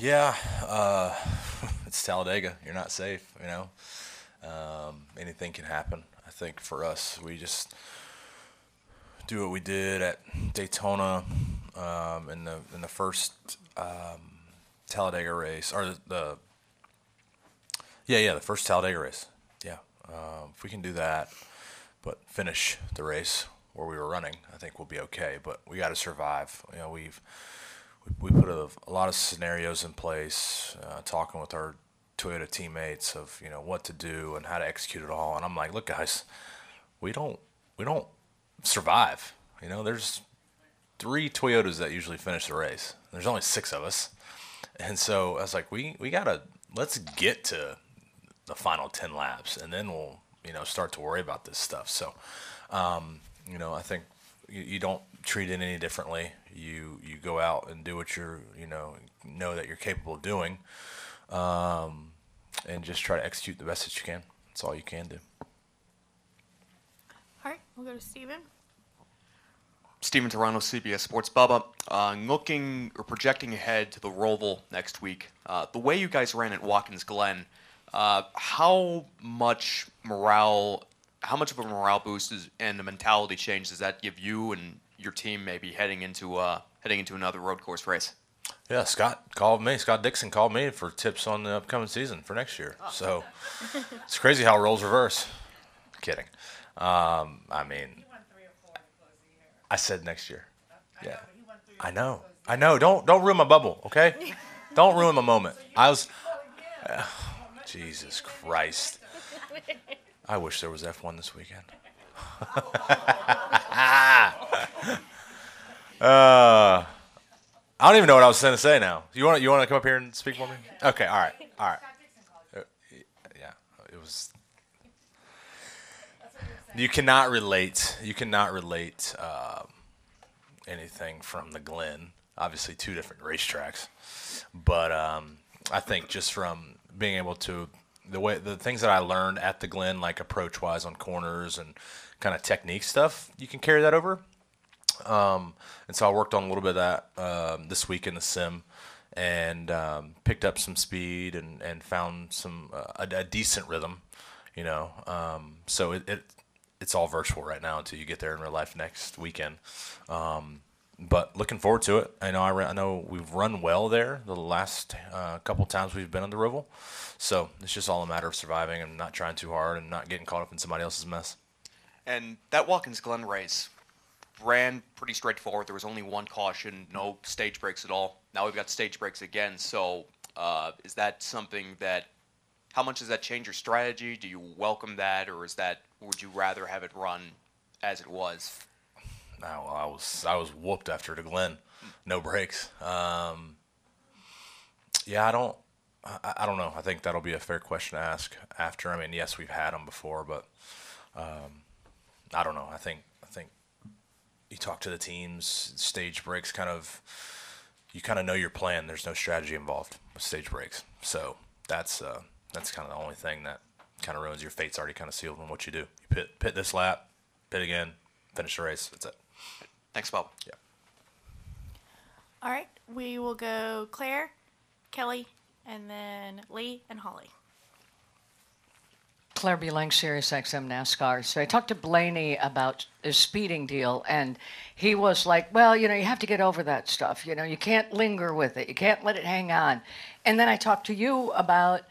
Yeah, uh, it's Talladega. You're not safe. You know, um, anything can happen. I think for us, we just do what we did at Daytona um, in the in the first um, Talladega race, or the, the yeah yeah the first Talladega race. Yeah, um, if we can do that, but finish the race where we were running, I think we'll be okay. But we got to survive. You know, we've we put a, a lot of scenarios in place, uh, talking with our Toyota teammates of you know what to do and how to execute it all. And I'm like, look, guys, we don't we don't survive. You know, there's three Toyotas that usually finish the race. There's only six of us, and so I was like, we we gotta let's get to the final ten laps, and then we'll you know start to worry about this stuff. So, um, you know, I think you, you don't treat it any differently. You you go out and do what you're you know know that you're capable of doing, um, and just try to execute the best that you can. That's all you can do. All right, we'll go to Steven. Steven Taranto, CBS Sports. Bubba, uh, looking or projecting ahead to the Roval next week, uh, the way you guys ran at Watkins Glen, uh, how much morale, how much of a morale boost is, and a mentality change does that give you and your team maybe heading into uh, heading into another road course race? Yeah, Scott called me. Scott Dixon called me for tips on the upcoming season for next year. So it's crazy how roles reverse. Kidding. Um, I mean, I said next year. Yeah, I know. I know. Don't don't ruin my bubble, okay? Don't ruin my moment. I was. Uh, Jesus Christ. I wish there was F1 this weekend. uh, I don't even know what I was going to say now. You want you want to come up here and speak for me? Okay. All right. All right. Uh, yeah. It was. You cannot relate. You cannot relate uh, anything from the Glen. Obviously, two different racetracks, but um, I think just from being able to the way the things that I learned at the Glen, like approach wise on corners and kind of technique stuff, you can carry that over. Um, and so I worked on a little bit of that um, this week in the sim, and um, picked up some speed and, and found some uh, a, a, decent rhythm, you know. Um, so it, it, it's all virtual right now until you get there in real life next weekend. Um, but looking forward to it. I know I, I know we've run well there the last uh, couple times we've been on the Roval, so it's just all a matter of surviving and not trying too hard and not getting caught up in somebody else's mess. And that Watkins Glen race ran pretty straightforward. There was only one caution, no stage breaks at all. Now we've got stage breaks again. So uh, is that something that? How much does that change your strategy? Do you welcome that, or is that? Would you rather have it run as it was? No, I was I was whooped after the Glen, no breaks. Um, yeah, I don't. I, I, don't know. I think that'll be a fair question to ask after. I mean, yes, we've had them before, but um, I don't know. I think I think you talk to the teams, stage breaks kind of you kind of know your plan. There's no strategy involved with stage breaks, so that's uh, that's kind of the only thing that kind of ruins your fate's already kind of sealed in what you do. You pit pit this lap, pit again, finish the race. That's it. Thanks, Bob. Yeah. All right, we will go Claire, Kelly, and then Lee and Holly. Claire Lang, Sirius XM NASCAR. So I talked to Blaney about the speeding deal, and he was like, "Well, you know, you have to get over that stuff. You know, you can't linger with it. You can't let it hang on." And then I talked to you about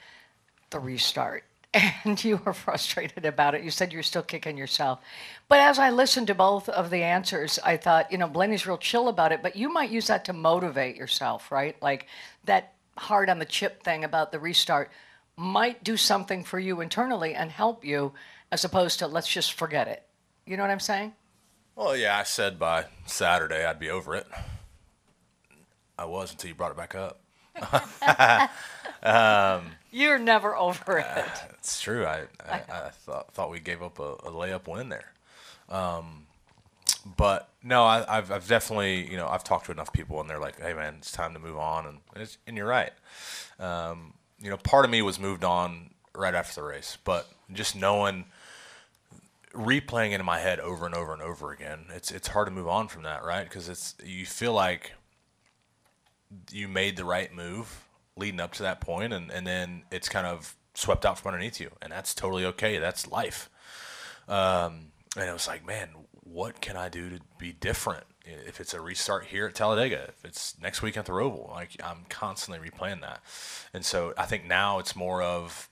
the restart, and you were frustrated about it. You said you're still kicking yourself. But as I listened to both of the answers, I thought, you know, Blaney's real chill about it, but you might use that to motivate yourself, right? Like that hard on the chip thing about the restart might do something for you internally and help you as opposed to let's just forget it. You know what I'm saying? Well, yeah, I said by Saturday I'd be over it. I was until you brought it back up. Um, You're never over it. Uh, it's true. I, I, I, thought thought we gave up a, a layup win there. Um, but no, I, have I've definitely you know I've talked to enough people and they're like, hey man, it's time to move on, and and you're right. Um, you know, part of me was moved on right after the race, but just knowing replaying it in my head over and over and over again, it's it's hard to move on from that, right? Because it's you feel like you made the right move leading up to that point, and, and then it's kind of swept out from underneath you, and that's totally okay. That's life. Um, and it was like, man, what can I do to be different? If it's a restart here at Talladega, if it's next week at the Roval, like I'm constantly replaying that. And so I think now it's more of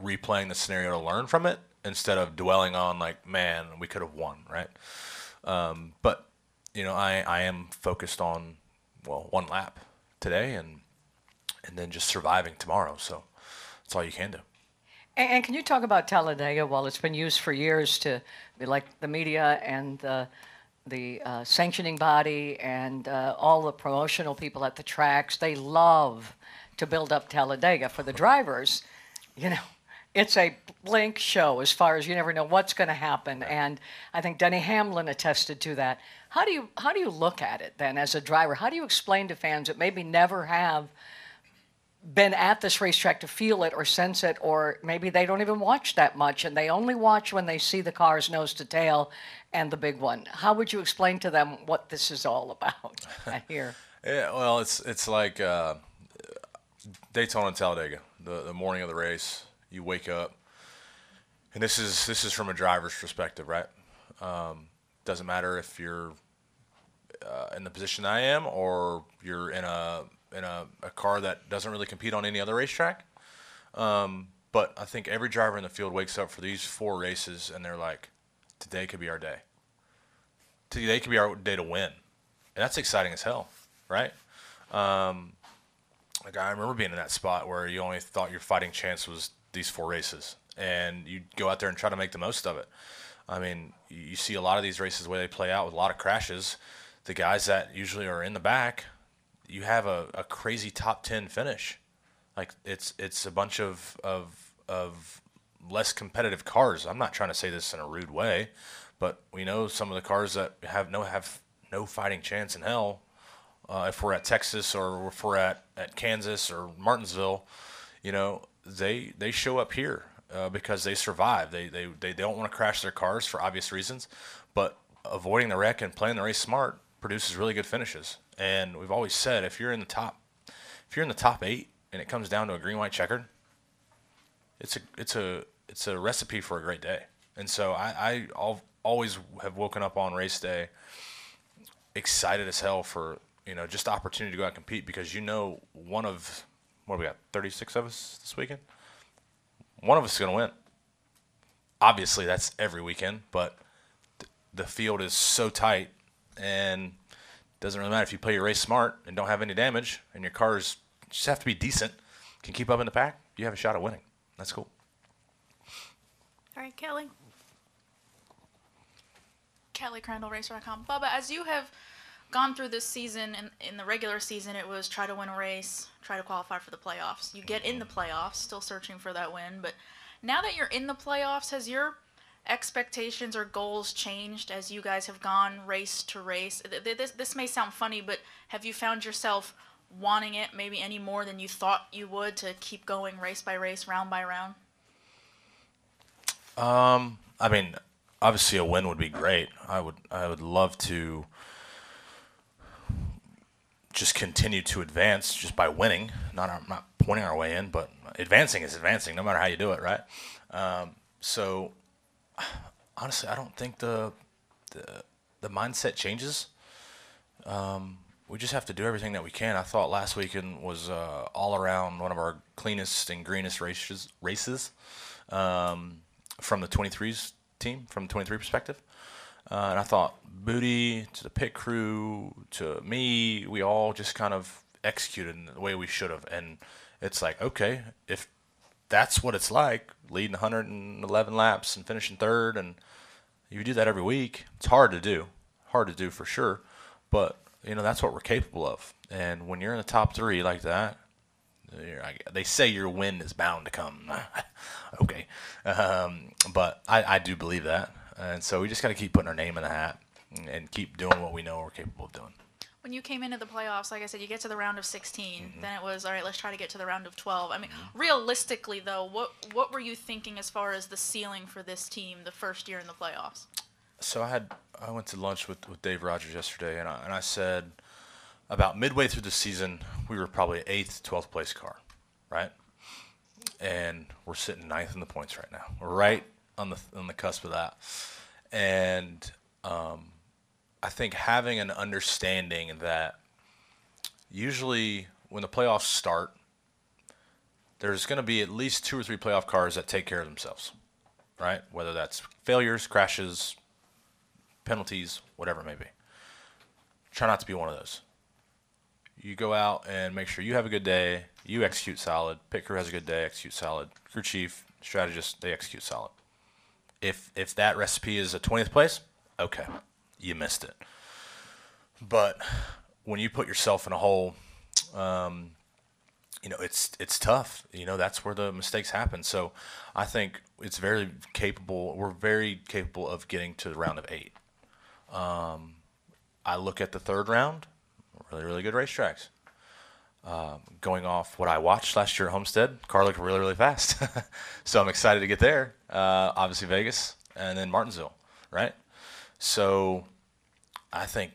replaying the scenario to learn from it instead of dwelling on like, man, we could have won, right? Um, but you know, I, I am focused on well one lap today and and then just surviving tomorrow. So that's all you can do. And, and can you talk about Talladega? Well, it's been used for years to be like the media and the the uh, sanctioning body and uh, all the promotional people at the tracks. They love to build up Talladega for the drivers. You know, it's a blink show as far as you never know what's going to happen. And I think Denny Hamlin attested to that. How do you how do you look at it then as a driver? How do you explain to fans that maybe never have been at this racetrack to feel it or sense it, or maybe they don't even watch that much and they only watch when they see the cars nose to tail and the big one. How would you explain to them what this is all about here? Yeah, well, it's it's like uh, Daytona and Talladega. The the morning of the race, you wake up, and this is this is from a driver's perspective, right? Um, doesn't matter if you're uh, in the position I am or you're in a in a, a car that doesn't really compete on any other racetrack. Um, but I think every driver in the field wakes up for these four races and they're like, today could be our day. Today could be our day to win. And that's exciting as hell, right? Um, like I remember being in that spot where you only thought your fighting chance was these four races, and you go out there and try to make the most of it. I mean, you see a lot of these races the way they play out with a lot of crashes. The guys that usually are in the back, you have a, a crazy top ten finish. Like it's it's a bunch of of of less competitive cars. I'm not trying to say this in a rude way, but we know some of the cars that have no have no fighting chance in hell. Uh, if we're at Texas or if we're at, at Kansas or Martinsville, you know, they they show up here uh, because they survive. They, they they don't want to crash their cars for obvious reasons, but avoiding the wreck and playing the race smart produces really good finishes. And we've always said if you're in the top, if you're in the top eight and it comes down to a green white checkered, it's a it's a it's a recipe for a great day. And so I I always have woken up on race day excited as hell for you know just opportunity to go out and compete because you know one of what we got 36 of us this weekend one of us is going to win obviously that's every weekend but th- the field is so tight and doesn't really matter if you play your race smart and don't have any damage and your cars just have to be decent can keep up in the pack you have a shot at winning that's cool All right, Kelly. Kelly Crandall Racer.com. Bubba, as you have gone through this season, in, in the regular season, it was try to win a race, try to qualify for the playoffs. You get in the playoffs, still searching for that win. But now that you're in the playoffs, has your expectations or goals changed as you guys have gone race to race? This, this may sound funny, but have you found yourself wanting it maybe any more than you thought you would to keep going race by race, round by round? Um, I mean, obviously a win would be great. I would I would love to just continue to advance just by winning. Not our, not pointing our way in, but advancing is advancing, no matter how you do it, right? Um, so honestly, I don't think the the the mindset changes. Um, we just have to do everything that we can. I thought last weekend was uh, all around one of our cleanest and greenest races. Races. Um, from the 23s team, from the 23 perspective. Uh, and I thought Bootie to the pit crew to me, we all just kind of executed in the way we should have. And it's like, okay, if that's what it's like, leading 111 laps and finishing third, and you do that every week, it's hard to do. Hard to do for sure. But, you know, that's what we're capable of. And when you're in the top three like that, they say your win is bound to come. okay, um, but I, I, do believe that, and so we just got to keep putting our name in the hat and keep doing what we know we're capable of doing. When you came into the playoffs, like I said, you get to the round of 16. Mm-hmm. Then it was all right. Let's try to get to the round of 12. I mean, mm-hmm. realistically, though, what what were you thinking as far as the ceiling for this team the first year in the playoffs? So I had I went to lunch with, with Dave Rogers yesterday, and I, and I said about midway through the season, we were probably eighth, twelfth place car, right? And we're sitting ninth in the points right now. We're right on the on the cusp of that, and um, I think having an understanding that usually when the playoffs start, there's going to be at least two or three playoff cars that take care of themselves, right? Whether that's failures, crashes, penalties, whatever it may be. Try not to be one of those. You go out and make sure you have a good day. You execute solid. Pit crew has a good day. Execute solid. Crew chief, strategist, they execute solid. If if that recipe is a twentieth place, okay, you missed it. But when you put yourself in a hole, um, you know it's it's tough. You know that's where the mistakes happen. So I think it's very capable. We're very capable of getting to the round of eight. Um, I look at the third round, really really good racetracks. Um, going off what I watched last year at Homestead, car looked really really fast. so I'm excited to get there. Uh, obviously Vegas and then Martinsville, right? So I think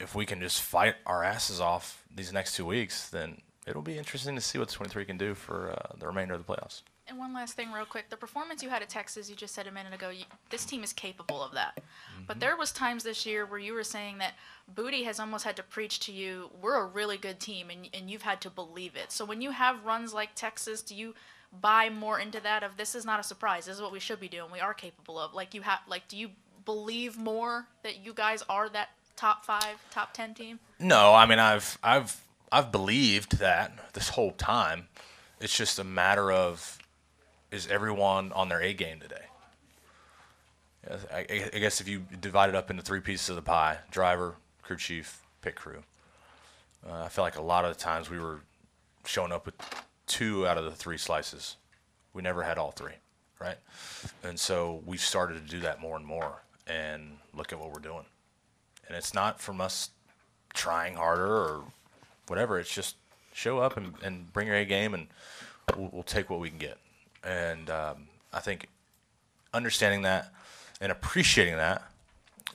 if we can just fight our asses off these next two weeks, then it'll be interesting to see what the 23 can do for uh, the remainder of the playoffs. And one last thing, real quick. The performance you had at Texas, you just said a minute ago, you, this team is capable of that. Mm-hmm. But there was times this year where you were saying that Bootie has almost had to preach to you, we're a really good team, and, and you've had to believe it. So when you have runs like Texas, do you buy more into that of this is not a surprise, this is what we should be doing, we are capable of? Like you have, like, do you believe more that you guys are that top five, top ten team? No, I mean I've I've I've believed that this whole time. It's just a matter of is everyone on their A game today? I, guess if you divide it up into three pieces of the pie: driver, crew chief, pit crew. Uh, I feel like a lot of the times we were showing up with two out of the three slices. We never had all three, right? And so we've started to do that more and more. And look at what we're doing. And it's not from us trying harder or whatever. It's just show up and, and bring your A game, and we'll, we'll take what we can get. And um, I think understanding that and appreciating that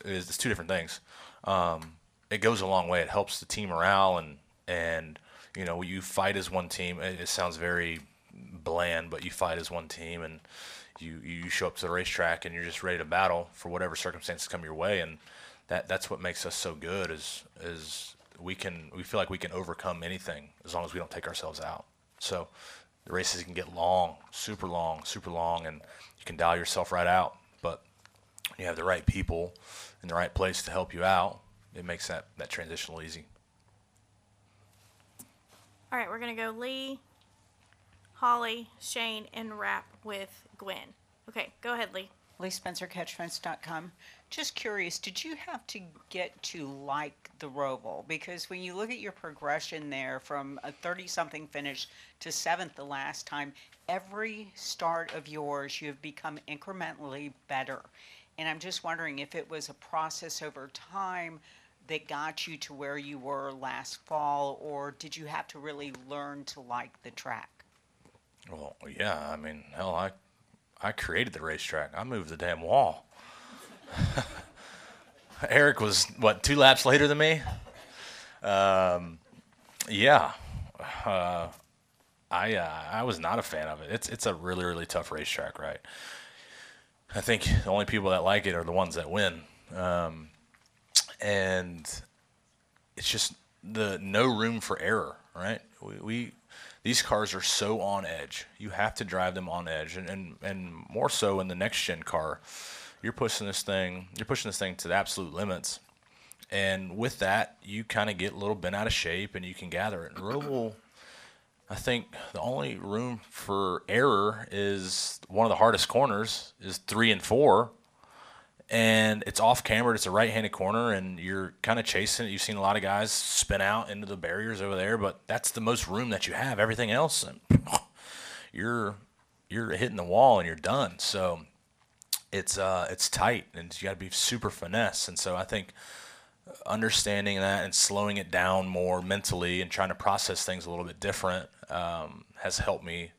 is it's two different things. Um, it goes a long way. It helps the team morale and and you know you fight as one team. It, it sounds very bland, but you fight as one team and you you show up to the racetrack and you're just ready to battle for whatever circumstances come your way and that that's what makes us so good is is we can we feel like we can overcome anything as long as we don't take ourselves out. So the races can get long, super long, super long, and you can dial yourself right out. But when you have the right people in the right place to help you out, it makes that, that transition a little easy. All right, we're gonna go Lee, Holly, Shane, and wrap with Gwen. Okay, go ahead, Lee. Lee Spencer, catchfence.com. Just curious, did you have to get to like the Roval? Because when you look at your progression there from a 30 something finish to seventh the last time, every start of yours you have become incrementally better. And I'm just wondering if it was a process over time that got you to where you were last fall, or did you have to really learn to like the track? Well, yeah, I mean, hell, I I created the racetrack. I moved the damn wall. Eric was what two laps later than me. Um, yeah, uh, I uh, I was not a fan of it. It's it's a really really tough racetrack, right? I think the only people that like it are the ones that win, um, and it's just the no room for error, right? We, we these cars are so on edge. You have to drive them on edge, and and, and more so in the next gen car you're pushing this thing you're pushing this thing to the absolute limits. And with that you kind of get a little bent out of shape and you can gather it. And roval i think the only room for error is one of the hardest corners is three and four. And it's off camera it's a right-handed corner and you're kind of chasing it. You've seen a lot of guys spin out into the barriers over there but that's the most room that you have. Everything else you're you're hitting the wall and you're done. So it's uh, it's tight and you got to be super finesse. And so I think understanding that and slowing it down more mentally and trying to process things a little bit different um, has helped me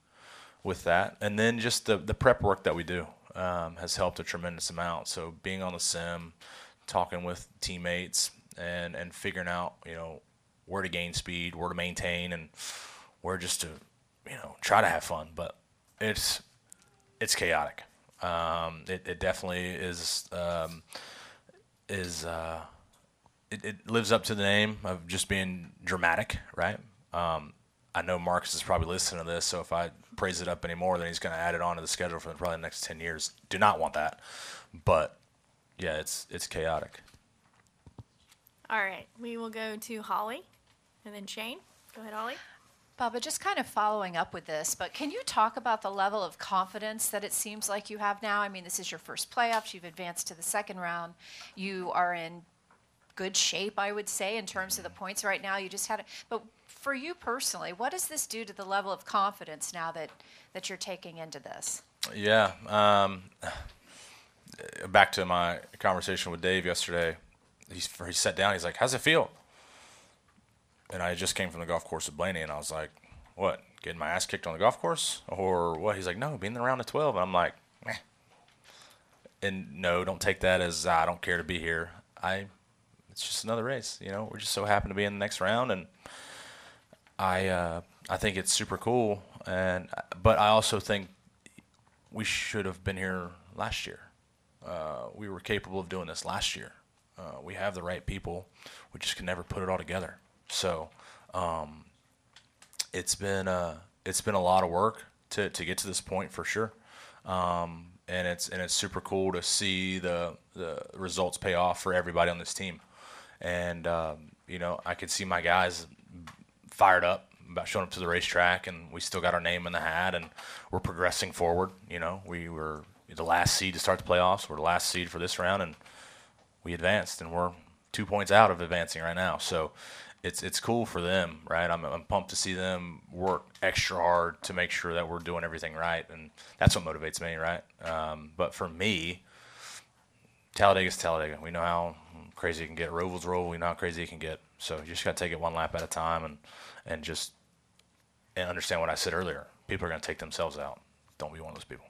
with that. And then just the the prep work that we do um, has helped a tremendous amount. So being on the sim, talking with teammates, and and figuring out you know where to gain speed, where to maintain, and where just to you know try to have fun. But it's it's chaotic. Um, it, it definitely is um, is uh, it, it lives up to the name of just being dramatic, right? Um, I know Marcus is probably listening to this, so if I praise it up anymore, then he's going to add it onto the schedule for probably the next ten years. Do not want that, but yeah, it's it's chaotic. All right, we will go to Holly, and then Shane. Go ahead, Holly. Bubba, just kind of following up with this, but can you talk about the level of confidence that it seems like you have now? I mean, this is your first playoffs. You've advanced to the second round. You are in good shape, I would say, in terms of the points right now. You just had it. But for you personally, what does this do to the level of confidence now that, that you're taking into this? Yeah. Um, back to my conversation with Dave yesterday. He's, he sat down. He's like, "How's it feel?" And I just came from the golf course with Blaney, and I was like, "What? Getting my ass kicked on the golf course, or what?" He's like, "No, being in the round of 12. And I'm like, "Meh." And no, don't take that as I don't care to be here. I, it's just another race. You know, we're just so happy to be in the next round, and I, uh, I think it's super cool. And but I also think we should have been here last year. Uh, we were capable of doing this last year. Uh, we have the right people. We just can never put it all together. So um, it's been uh, it's been a lot of work to, to get to this point for sure. Um, and it's and it's super cool to see the the results pay off for everybody on this team. And um, you know, I could see my guys fired up about showing up to the racetrack, and we still got our name in the hat, and we're progressing forward. You know, we were the last seed to start the playoffs. We're the last seed for this round, and we advanced, and we're two points out of advancing right now. So it's it's cool for them, right? I'm, I'm pumped to see them work extra hard to make sure that we're doing everything right, and that's what motivates me, right? Um, but for me, Talladega's Talladega. We know how crazy it can get. Roval's Roval. We know how crazy it can get. So you just got to take it one lap at a time, and and just and understand what I said earlier. People are going to take themselves out. Don't be one of those people.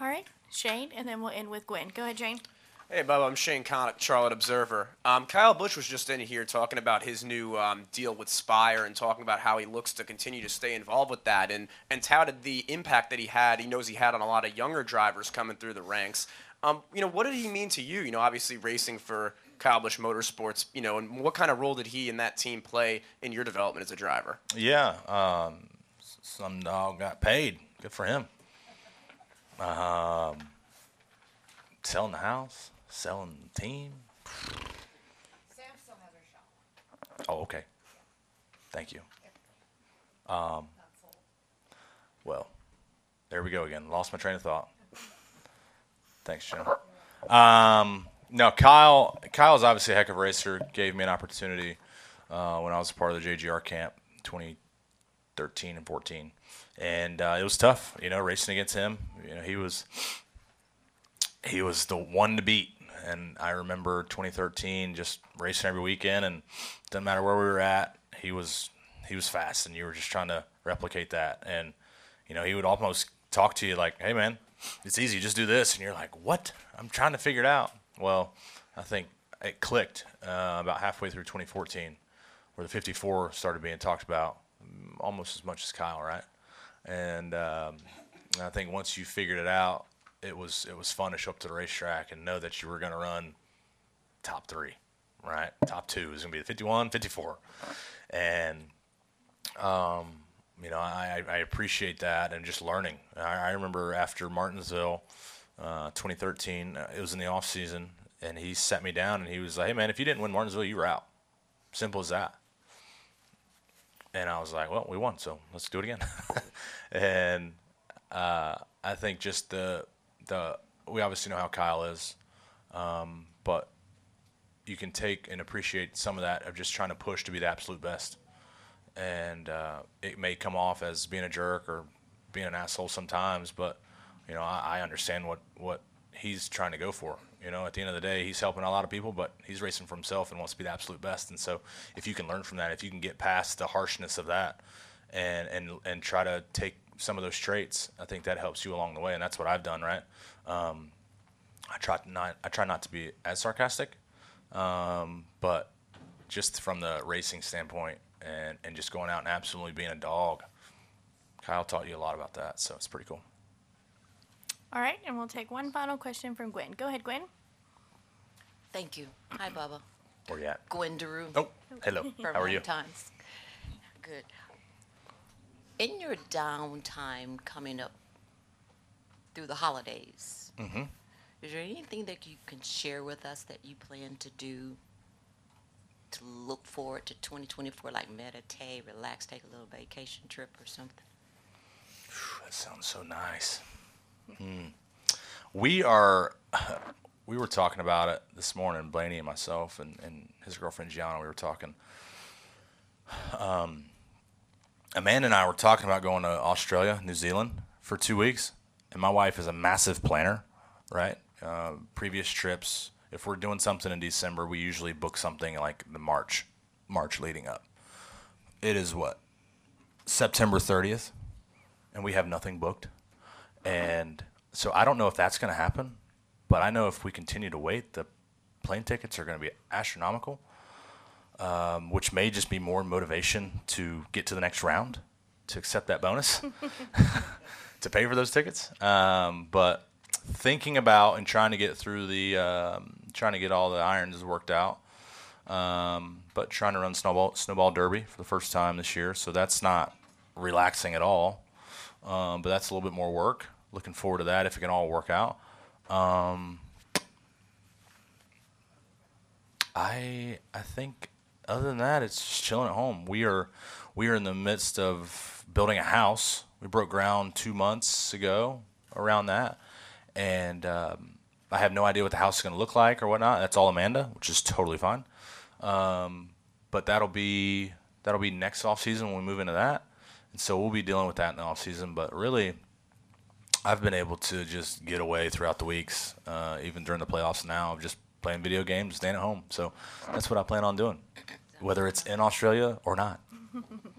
All right, Shane, and then we'll end with Gwen. Go ahead, Shane. Hey, Bob, I'm Shane Connuck, Charlotte Observer. Um, Kyle Busch was just in here talking about his new um, deal with Spire and talking about how he looks to continue to stay involved with that and, and touted the impact that he had, he knows he had on a lot of younger drivers coming through the ranks. Um, you know, what did he mean to you? You know, obviously racing for Kyle Busch Motorsports, you know, and what kind of role did he and that team play in your development as a driver? Yeah, um, some dog got paid. Good for him. Um, selling the house, selling the team. Oh, okay. Thank you. Um, well, there we go again. Lost my train of thought. Thanks, Jim. Um, no, Kyle. Kyle's obviously a heck of a racer. Gave me an opportunity uh, when I was part of the JGR camp, 2013 and 14, and uh, it was tough. You know, racing against him. You know, he was he was the one to beat. And I remember 2013 just racing every weekend, and doesn't matter where we were at, he was he was fast, and you were just trying to replicate that. And you know, he would almost talk to you like, "Hey, man, it's easy, just do this," and you're like, "What? I'm trying to figure it out." Well, I think it clicked uh, about halfway through 2014, where the 54 started being talked about mm, almost as much as Kyle, right? And um, I think once you figured it out, it was it was fun to show up to the racetrack and know that you were going to run top three, right? Top two is going to be the 51, 54, and um, you know I, I appreciate that and just learning. I, I remember after Martinsville, uh, 2013, uh, it was in the off season, and he sat me down and he was like, "Hey man, if you didn't win Martinsville, you were out. Simple as that." And I was like, "Well, we won, so let's do it again." and uh, I think just the the we obviously know how Kyle is, um, but you can take and appreciate some of that of just trying to push to be the absolute best, and uh, it may come off as being a jerk or being an asshole sometimes, but you know I, I understand what what he's trying to go for. You know, at the end of the day, he's helping a lot of people, but he's racing for himself and wants to be the absolute best. And so, if you can learn from that, if you can get past the harshness of that, and and and try to take some of those traits, I think that helps you along the way, and that's what I've done. Right? Um, I try not I try not to be as sarcastic, um, but just from the racing standpoint and, and just going out and absolutely being a dog. Kyle taught you a lot about that, so it's pretty cool. All right, and we'll take one final question from Gwen. Go ahead, Gwen. Thank you. Hi, Bubba. Where you at? Gwen Daru. Oh, hello. from How are you? Times. Good. In your downtime coming up through the holidays, Mm-hmm. is there anything that you can share with us that you plan to do to look forward to 2024, like meditate, relax, take a little vacation trip or something? That sounds so nice. Hmm. We are. We were talking about it this morning, Blaney and myself, and, and his girlfriend Gianna. We were talking. Um, Amanda and I were talking about going to Australia, New Zealand for two weeks, and my wife is a massive planner, right? Uh, previous trips, if we're doing something in December, we usually book something like the March, March leading up. It is what September 30th, and we have nothing booked. And so I don't know if that's going to happen, but I know if we continue to wait, the plane tickets are going to be astronomical, um, which may just be more motivation to get to the next round, to accept that bonus, to pay for those tickets. Um, but thinking about and trying to get through the, um, trying to get all the irons worked out. Um, but trying to run snowball snowball derby for the first time this year, so that's not relaxing at all. Um, but that's a little bit more work. Looking forward to that if it can all work out. Um, I I think other than that, it's just chilling at home. We are we are in the midst of building a house. We broke ground two months ago around that, and um, I have no idea what the house is going to look like or whatnot. That's all Amanda, which is totally fine. Um, but that'll be that'll be next off season when we move into that, and so we'll be dealing with that in the off season. But really, I've been able to just get away throughout the weeks, uh, even during the playoffs. Now I've just playing video games, staying at home. So that's what I plan on doing, whether it's in Australia or not.